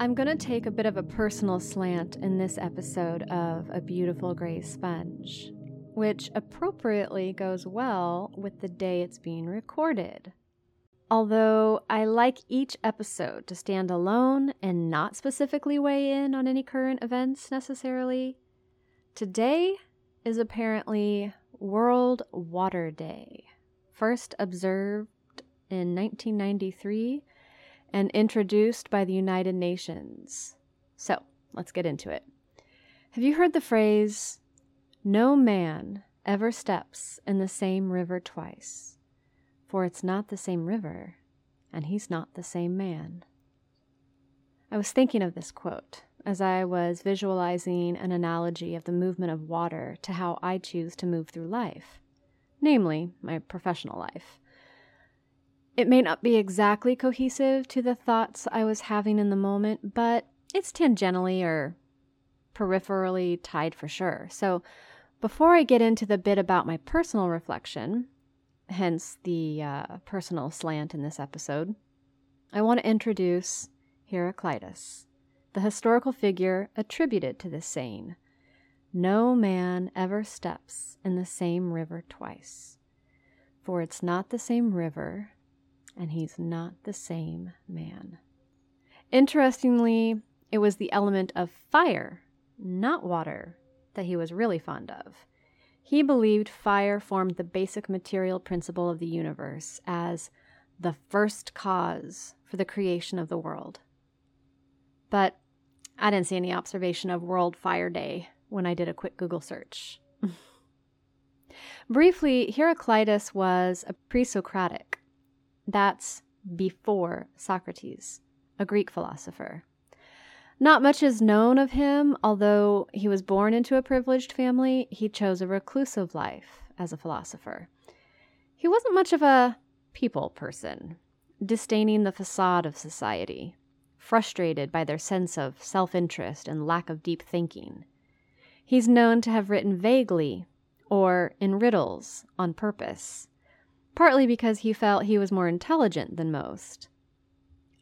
I'm going to take a bit of a personal slant in this episode of A Beautiful Gray Sponge, which appropriately goes well with the day it's being recorded. Although I like each episode to stand alone and not specifically weigh in on any current events necessarily, today is apparently World Water Day, first observed in 1993 and introduced by the United Nations. So let's get into it. Have you heard the phrase, no man ever steps in the same river twice, for it's not the same river, and he's not the same man? I was thinking of this quote as I was visualizing an analogy of the movement of water to how I choose to move through life, namely, my professional life. It may not be exactly cohesive to the thoughts I was having in the moment, but it's tangentially or peripherally tied for sure. So, before I get into the bit about my personal reflection, hence the uh, personal slant in this episode, I want to introduce Heraclitus, the historical figure attributed to this saying No man ever steps in the same river twice, for it's not the same river and he's not the same man. Interestingly, it was the element of fire, not water, that he was really fond of. He believed fire formed the basic material principle of the universe as the first cause for the creation of the world. But I didn't see any observation of World Fire Day when I did a quick Google search. Briefly, Heraclitus was a pre Socratic, that's before Socrates, a Greek philosopher. Not much is known of him, although he was born into a privileged family, he chose a reclusive life as a philosopher. He wasn't much of a people person, disdaining the facade of society, frustrated by their sense of self interest and lack of deep thinking. He's known to have written vaguely or in riddles on purpose partly because he felt he was more intelligent than most.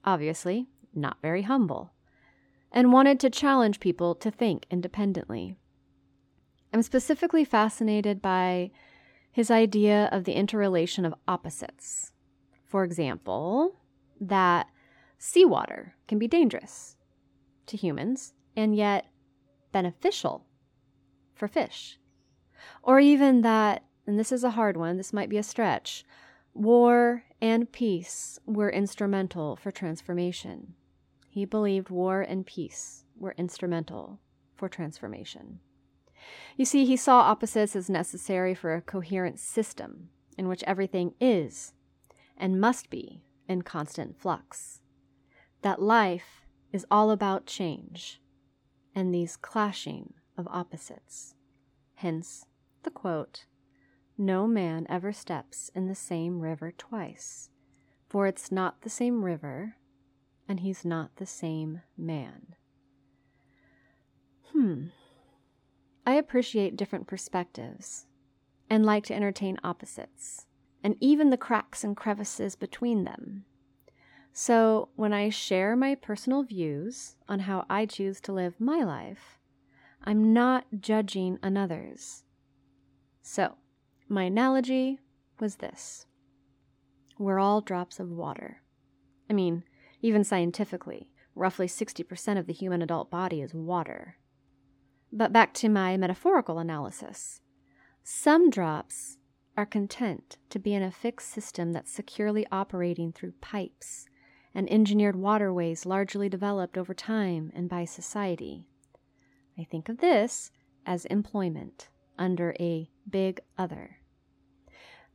Obviously, not very humble, and wanted to challenge people to think independently. I'm specifically fascinated by his idea of the interrelation of opposites. For example, that seawater can be dangerous to humans and yet beneficial for fish. Or even that and this is a hard one, this might be a stretch, war and peace were instrumental for transformation. He believed war and peace were instrumental for transformation. You see, he saw opposites as necessary for a coherent system in which everything is and must be in constant flux. That life is all about change and these clashing of opposites. Hence the quote no man ever steps in the same river twice, for it's not the same river, and he's not the same man. Hmm. I appreciate different perspectives and like to entertain opposites, and even the cracks and crevices between them. So, when I share my personal views on how I choose to live my life, I'm not judging another's. So, my analogy was this we're all drops of water. I mean, even scientifically, roughly 60% of the human adult body is water. But back to my metaphorical analysis. Some drops are content to be in a fixed system that's securely operating through pipes and engineered waterways largely developed over time and by society. I think of this as employment under a big other.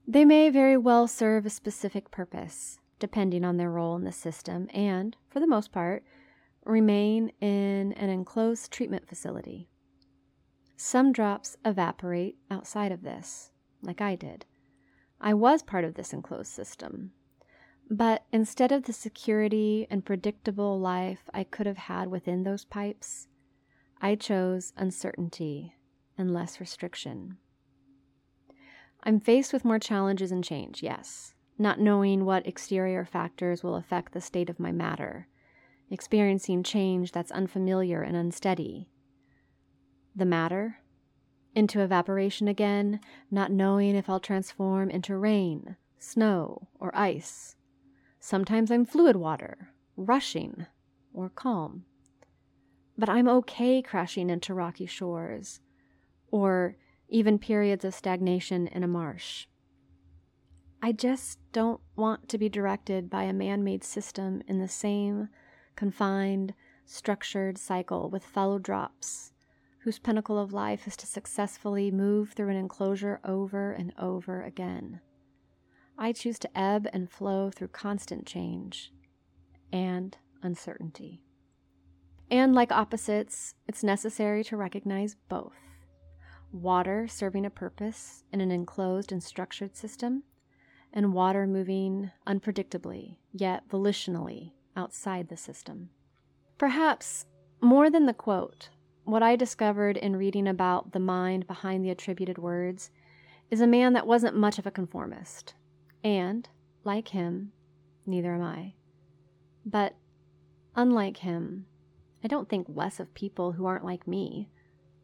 They may very well serve a specific purpose, depending on their role in the system, and, for the most part, remain in an enclosed treatment facility. Some drops evaporate outside of this, like I did. I was part of this enclosed system. But instead of the security and predictable life I could have had within those pipes, I chose uncertainty and less restriction. I'm faced with more challenges and change, yes, not knowing what exterior factors will affect the state of my matter, experiencing change that's unfamiliar and unsteady. The matter, into evaporation again, not knowing if I'll transform into rain, snow, or ice. Sometimes I'm fluid water, rushing, or calm. But I'm okay crashing into rocky shores, or even periods of stagnation in a marsh. I just don't want to be directed by a man made system in the same confined, structured cycle with fellow drops, whose pinnacle of life is to successfully move through an enclosure over and over again. I choose to ebb and flow through constant change and uncertainty. And like opposites, it's necessary to recognize both water serving a purpose in an enclosed and structured system, and water moving unpredictably, yet volitionally, outside the system. Perhaps more than the quote, what I discovered in reading about the mind behind the attributed words is a man that wasn't much of a conformist. And, like him, neither am I. But, unlike him, I don't think less of people who aren't like me.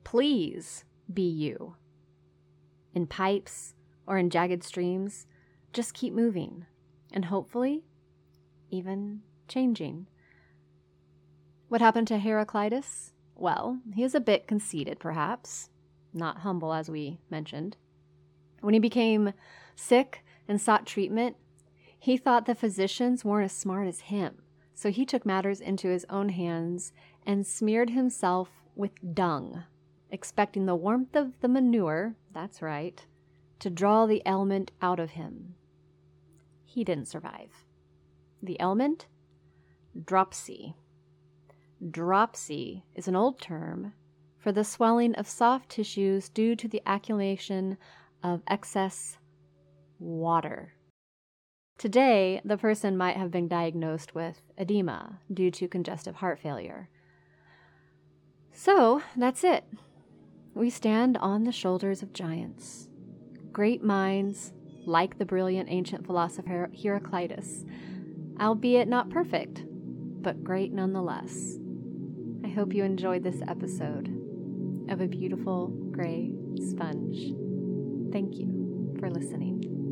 Please be you. In pipes or in jagged streams, just keep moving and hopefully even changing. What happened to Heraclitus? Well, he was a bit conceited, perhaps, not humble as we mentioned. When he became sick and sought treatment, he thought the physicians weren't as smart as him, so he took matters into his own hands and smeared himself with dung, expecting the warmth of the manure, that's right, to draw the ailment out of him. He didn't survive. The ailment? Dropsy. Dropsy is an old term for the swelling of soft tissues due to the accumulation of excess water. Today, the person might have been diagnosed with edema due to congestive heart failure. So, that's it. We stand on the shoulders of giants, great minds like the brilliant ancient philosopher Heraclitus albeit not perfect, but great nonetheless. I hope you enjoyed this episode of A Beautiful Gray Sponge. Thank you for listening.